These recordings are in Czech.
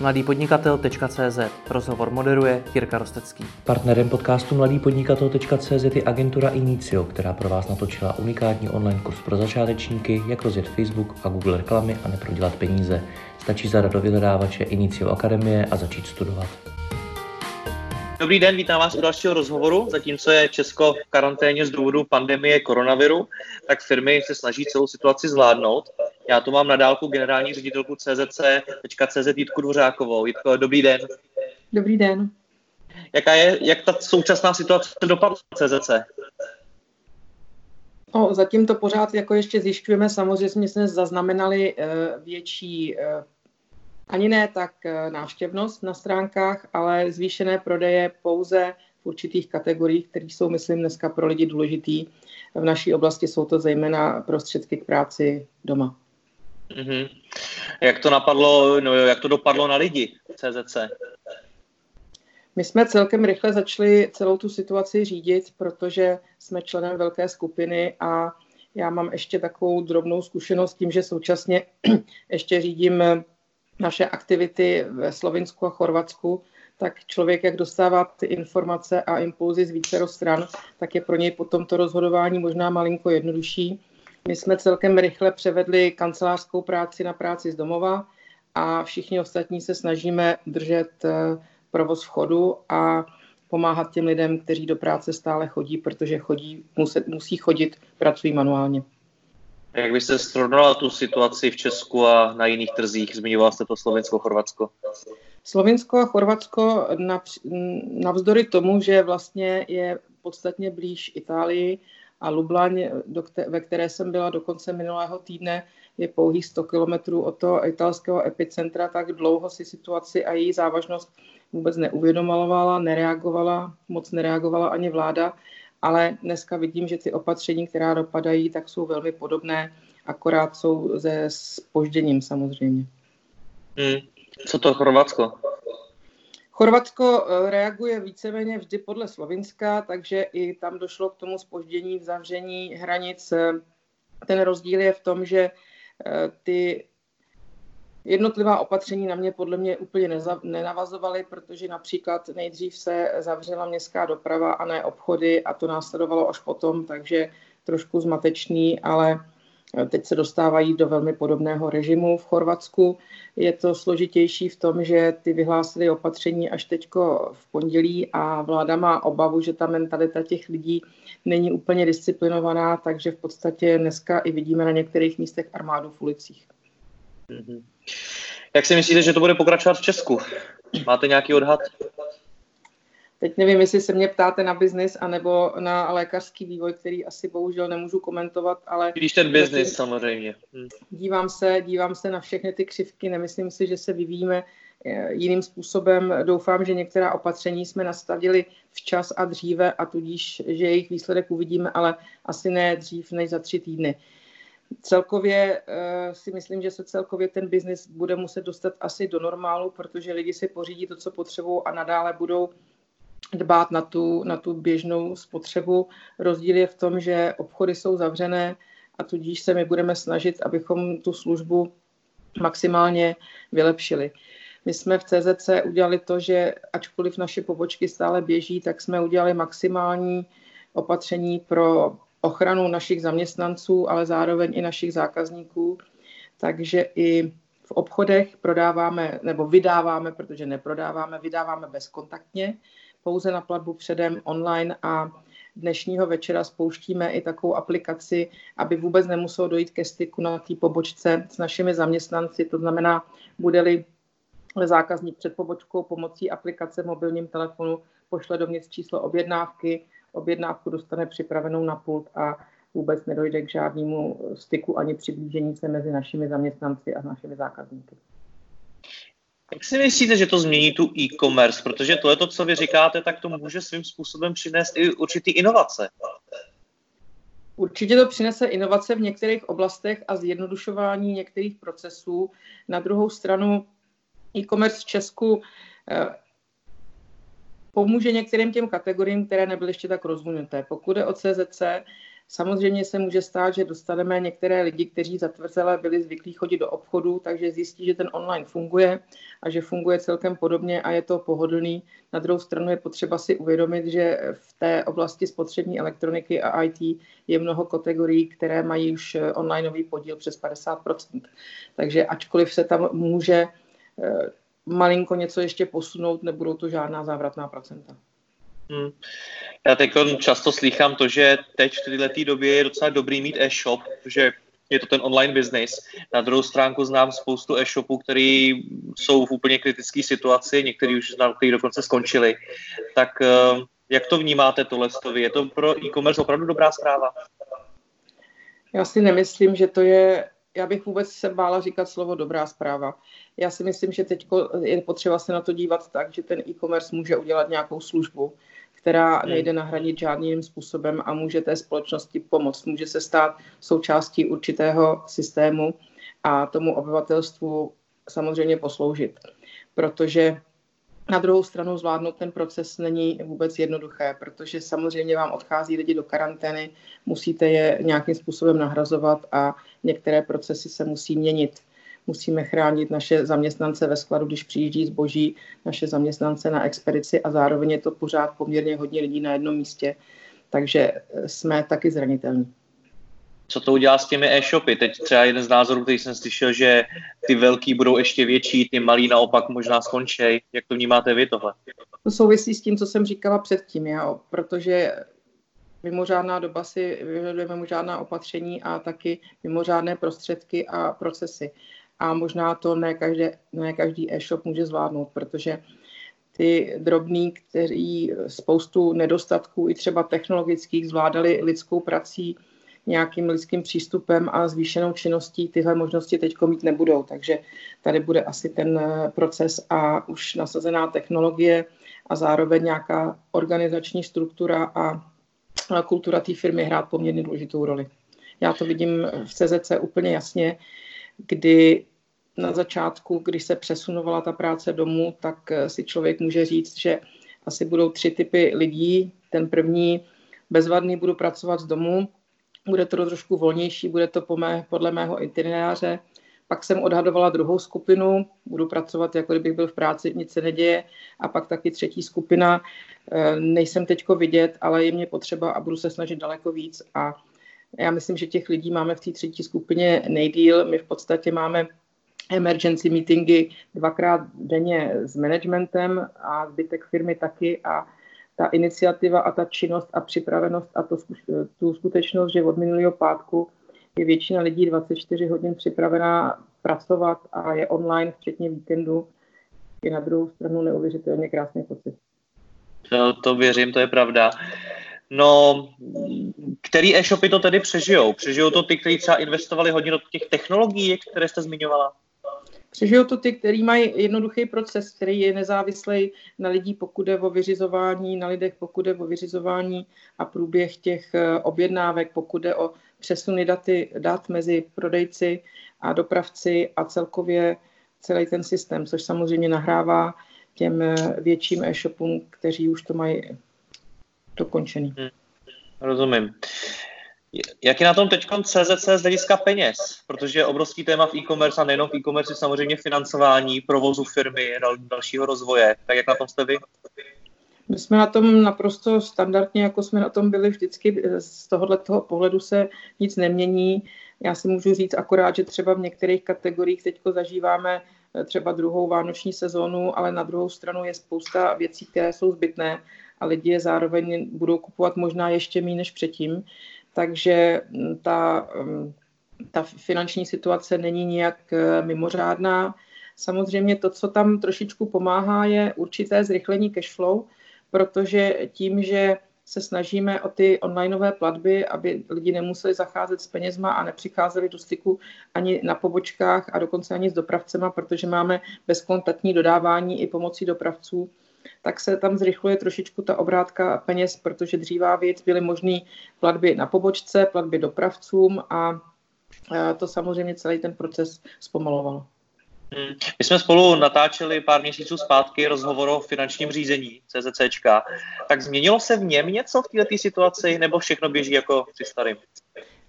mladýpodnikatel.cz Rozhovor moderuje Jirka Rostecký. Partnerem podcastu mladýpodnikatel.cz je agentura Inicio, která pro vás natočila unikátní online kurz pro začátečníky, jak rozjet Facebook a Google reklamy a neprodělat peníze. Stačí zadat do vyhledávače Inicio Akademie a začít studovat. Dobrý den, vítám vás u dalšího rozhovoru. Zatímco je Česko v karanténě z důvodu pandemie koronaviru, tak firmy se snaží celou situaci zvládnout. Já tu mám na dálku generální ředitelku CZC.cz Jitku Dvořákovou. Jitko, dobrý den. Dobrý den. Jaká je, jak ta současná situace dopadla CZC? No, zatím to pořád jako ještě zjišťujeme. Samozřejmě jsme zaznamenali uh, větší uh, ani ne tak uh, návštěvnost na stránkách, ale zvýšené prodeje pouze v určitých kategoriích, které jsou, myslím, dneska pro lidi důležitý. V naší oblasti jsou to zejména prostředky k práci doma. Mm-hmm. Jak to napadlo, no, jak to dopadlo na lidi CZC? My jsme celkem rychle začali celou tu situaci řídit, protože jsme členem velké skupiny a já mám ještě takovou drobnou zkušenost tím, že současně ještě řídím naše aktivity ve Slovinsku a Chorvatsku, tak člověk, jak dostává ty informace a impulzy z více stran, tak je pro něj potom to rozhodování možná malinko jednodušší. My jsme celkem rychle převedli kancelářskou práci na práci z domova a všichni ostatní se snažíme držet eh, provoz v chodu a pomáhat těm lidem, kteří do práce stále chodí, protože chodí, musí, musí chodit, pracují manuálně. Jak byste srovnala tu situaci v Česku a na jiných trzích? Zmiňoval jste to Slovensko, Chorvatsko. Slovinsko a Chorvatsko navzdory tomu, že vlastně je podstatně blíž Itálii, a Lublaň, do kte- ve které jsem byla do konce minulého týdne, je pouhých 100 kilometrů od toho italského epicentra, tak dlouho si situaci a její závažnost vůbec neuvědomovala, nereagovala, moc nereagovala ani vláda, ale dneska vidím, že ty opatření, která dopadají, tak jsou velmi podobné, akorát jsou se spožděním samozřejmě. Hmm. Co to Chorvatsko? Chorvatsko eh, reaguje víceméně vždy podle Slovinska, takže i tam došlo k tomu spoždění v zavření hranic. Ten rozdíl je v tom, že eh, ty jednotlivá opatření na mě podle mě úplně nenavazovaly, protože například nejdřív se zavřela městská doprava a ne obchody a to následovalo až potom, takže trošku zmatečný, ale Teď se dostávají do velmi podobného režimu v Chorvatsku. Je to složitější v tom, že ty vyhlásili opatření až teď v pondělí a vláda má obavu, že ta mentalita těch lidí není úplně disciplinovaná, takže v podstatě dneska i vidíme na některých místech armádu v ulicích. Mm-hmm. Jak si myslíte, že to bude pokračovat v Česku? Máte nějaký odhad? Teď nevím, jestli se mě ptáte na biznis anebo na lékařský vývoj, který asi bohužel nemůžu komentovat, ale... Když ten biznis samozřejmě. Hm. Dívám se, dívám se na všechny ty křivky, nemyslím si, že se vyvíjíme eh, jiným způsobem. Doufám, že některá opatření jsme nastavili včas a dříve a tudíž, že jejich výsledek uvidíme, ale asi ne dřív než za tři týdny. Celkově uh, si myslím, že se celkově ten biznis bude muset dostat asi do normálu, protože lidi si pořídí to, co potřebují a nadále budou dbát na tu, na tu běžnou spotřebu. Rozdíl je v tom, že obchody jsou zavřené a tudíž se my budeme snažit, abychom tu službu maximálně vylepšili. My jsme v CZC udělali to, že ačkoliv naše pobočky stále běží, tak jsme udělali maximální opatření pro ochranu našich zaměstnanců, ale zároveň i našich zákazníků. Takže i v obchodech prodáváme nebo vydáváme, protože neprodáváme, vydáváme bezkontaktně pouze na platbu předem online a dnešního večera spouštíme i takovou aplikaci, aby vůbec nemuselo dojít ke styku na té pobočce s našimi zaměstnanci. To znamená, bude-li zákazník před pobočkou pomocí aplikace v mobilním telefonu pošle dovnitř číslo objednávky, objednávku dostane připravenou na pult a vůbec nedojde k žádnému styku ani přiblížení se mezi našimi zaměstnanci a našimi zákazníky. Jak si myslíte, že to změní tu e-commerce? Protože to je to, co vy říkáte, tak to může svým způsobem přinést i určitý inovace. Určitě to přinese inovace v některých oblastech a zjednodušování některých procesů. Na druhou stranu e-commerce v Česku eh, pomůže některým těm kategoriím, které nebyly ještě tak rozvinuté. Pokud je o CZC, Samozřejmě se může stát, že dostaneme některé lidi, kteří zatvrzele byli zvyklí chodit do obchodu, takže zjistí, že ten online funguje a že funguje celkem podobně a je to pohodlný. Na druhou stranu je potřeba si uvědomit, že v té oblasti spotřební elektroniky a IT je mnoho kategorií, které mají už onlineový podíl přes 50%. Takže ačkoliv se tam může eh, malinko něco ještě posunout, nebudou to žádná závratná procenta. Hmm. Já teď často slychám to, že teď v této době je docela dobrý mít e-shop, že je to ten online business. Na druhou stránku znám spoustu e-shopů, které jsou v úplně kritické situaci, některý už znám, který dokonce skončili. Tak eh, jak to vnímáte tohle? Je to pro e-commerce opravdu dobrá zpráva? Já si nemyslím, že to je já bych vůbec se bála říkat slovo dobrá zpráva. Já si myslím, že teď je potřeba se na to dívat tak, že ten e-commerce může udělat nějakou službu, která hmm. nejde nahradit žádným způsobem a může té společnosti pomoct. Může se stát součástí určitého systému a tomu obyvatelstvu samozřejmě posloužit. Protože na druhou stranu zvládnout ten proces není vůbec jednoduché, protože samozřejmě vám odchází lidi do karantény, musíte je nějakým způsobem nahrazovat a některé procesy se musí měnit. Musíme chránit naše zaměstnance ve skladu, když přijíždí zboží, naše zaměstnance na expedici a zároveň je to pořád poměrně hodně lidí na jednom místě, takže jsme taky zranitelní co to udělá s těmi e-shopy. Teď třeba jeden z názorů, který jsem slyšel, že ty velký budou ještě větší, ty malý naopak možná skončí. Jak to vnímáte vy tohle? To souvisí s tím, co jsem říkala předtím, jo? protože mimořádná doba si vyžaduje mimořádná opatření a taky mimořádné prostředky a procesy. A možná to ne, každé, ne každý e-shop může zvládnout, protože ty drobní, kteří spoustu nedostatků i třeba technologických zvládali lidskou prací, nějakým lidským přístupem a zvýšenou činností tyhle možnosti teď mít nebudou. Takže tady bude asi ten eh, proces a už nasazená technologie a zároveň nějaká organizační struktura a kultura té firmy hrát poměrně důležitou roli. Já to vidím v CZC úplně jasně, kdy na začátku, když se přesunovala ta práce domů, tak eh, si člověk může říct, že asi budou tři typy lidí. Ten první, bezvadný, budu pracovat z domu, bude to trošku volnější, bude to po mé, podle mého itineráře. Pak jsem odhadovala druhou skupinu, budu pracovat, jako kdybych byl v práci, nic se neděje. A pak taky třetí skupina, eh, nejsem teďko vidět, ale je mě potřeba a budu se snažit daleko víc. A já myslím, že těch lidí máme v té třetí skupině nejdíl. My v podstatě máme emergency meetingy dvakrát denně s managementem a zbytek firmy taky a ta iniciativa a ta činnost a připravenost a to, tu skutečnost, že od minulého pátku je většina lidí 24 hodin připravená pracovat a je online, včetně víkendu, je na druhou stranu neuvěřitelně krásný pocit. To, to věřím, to je pravda. No, který e-shopy to tedy přežijou? Přežijou to ty, kteří třeba investovali hodně do těch technologií, které jste zmiňovala? Přežijou to ty, kteří mají jednoduchý proces, který je nezávislý na lidí, pokud je o vyřizování, na lidech, pokud je o vyřizování a průběh těch eh, objednávek, pokud je o přesuny daty, dat mezi prodejci a dopravci a celkově celý ten systém, což samozřejmě nahrává těm eh, větším e-shopům, kteří už to mají dokončený. Hmm, rozumím. Jak je na tom teď CZC z hlediska peněz? Protože je obrovský téma v e-commerce a nejenom v e-commerce, samozřejmě financování, provozu firmy, dal, dalšího rozvoje. Tak jak na tom jste vy? My jsme na tom naprosto standardně, jako jsme na tom byli vždycky. Z tohoto pohledu se nic nemění. Já si můžu říct akorát, že třeba v některých kategoriích teď zažíváme eh, třeba druhou vánoční sezónu, ale na druhou stranu je spousta věcí, které jsou zbytné a lidi je zároveň budou kupovat možná ještě méně než předtím takže mm, ta, mm, ta finanční situace není nijak eh, mimořádná. Samozřejmě to, co tam trošičku pomáhá, je určité zrychlení cashflow, protože tím, že se snažíme o ty onlineové platby, aby lidi nemuseli zacházet s penězma a nepřicházeli do styku ani na pobočkách a dokonce ani s dopravcema, protože máme bezkontaktní dodávání i pomocí dopravců, tak se tam zrychluje trošičku ta obrátka peněz, protože dřívá věc byly možné platby na pobočce, platby dopravcům a to samozřejmě celý ten proces zpomalovalo. Hmm. My jsme spolu natáčeli pár měsíců zpátky rozhovor o finančním řízení CZCčka. Tak změnilo se v něm něco v této situaci, nebo všechno běží jako při starým?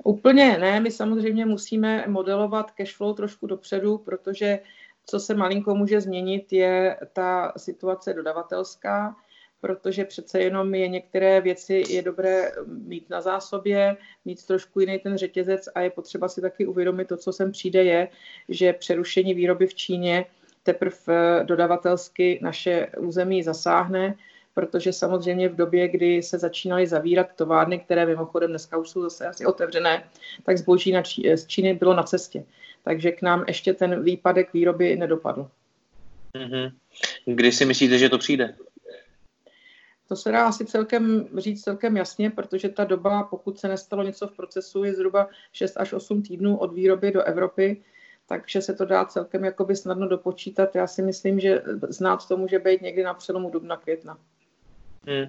Úplně ne, my samozřejmě musíme modelovat cashflow trošku dopředu, protože co se malinko může změnit, je ta situace dodavatelská, protože přece jenom je některé věci je dobré mít na zásobě, mít trošku jiný ten řetězec a je potřeba si taky uvědomit to, co sem přijde, je, že přerušení výroby v Číně teprve dodavatelsky naše území zasáhne, protože samozřejmě v době, kdy se začínaly zavírat továrny, které mimochodem dneska už jsou zase asi otevřené, tak zboží na Čí, z Číny bylo na cestě. Takže k nám ještě ten výpadek výroby nedopadl. Mm-hmm. Kdy si myslíte, že to přijde? To se dá asi celkem říct celkem jasně, protože ta doba, pokud se nestalo něco v procesu, je zhruba 6 až 8 týdnů od výroby do Evropy, takže se to dá celkem jakoby snadno dopočítat. Já si myslím, že znát to může být někdy na přelomu dubna května. Hmm.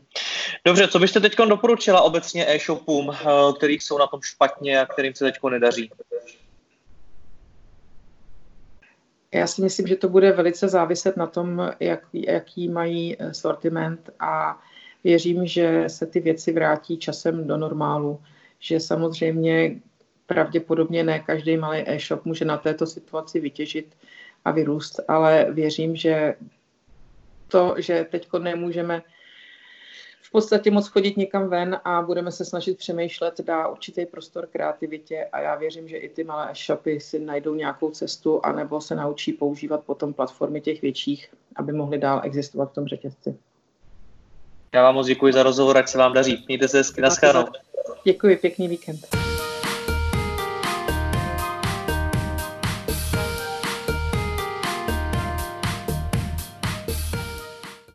Dobře, co byste teď doporučila obecně e-shopům, eh, který jsou na tom špatně a kterým se teď nedaří? Já si myslím, že to bude velice záviset na tom, jak, jaký mají sortiment a věřím, že se ty věci vrátí časem do normálu. Že samozřejmě pravděpodobně ne každý malý e-shop může na této situaci vytěžit a vyrůst, ale věřím, že to, že teď nemůžeme v podstatě moc chodit někam ven a budeme se snažit přemýšlet, dá určitý prostor kreativitě a já věřím, že i ty malé shopy si najdou nějakou cestu anebo se naučí používat potom platformy těch větších, aby mohly dál existovat v tom řetězci. Já vám moc děkuji za rozhovor, ať se vám daří. Mějte se hezky, naschledanou. Děkuji, pěkný víkend.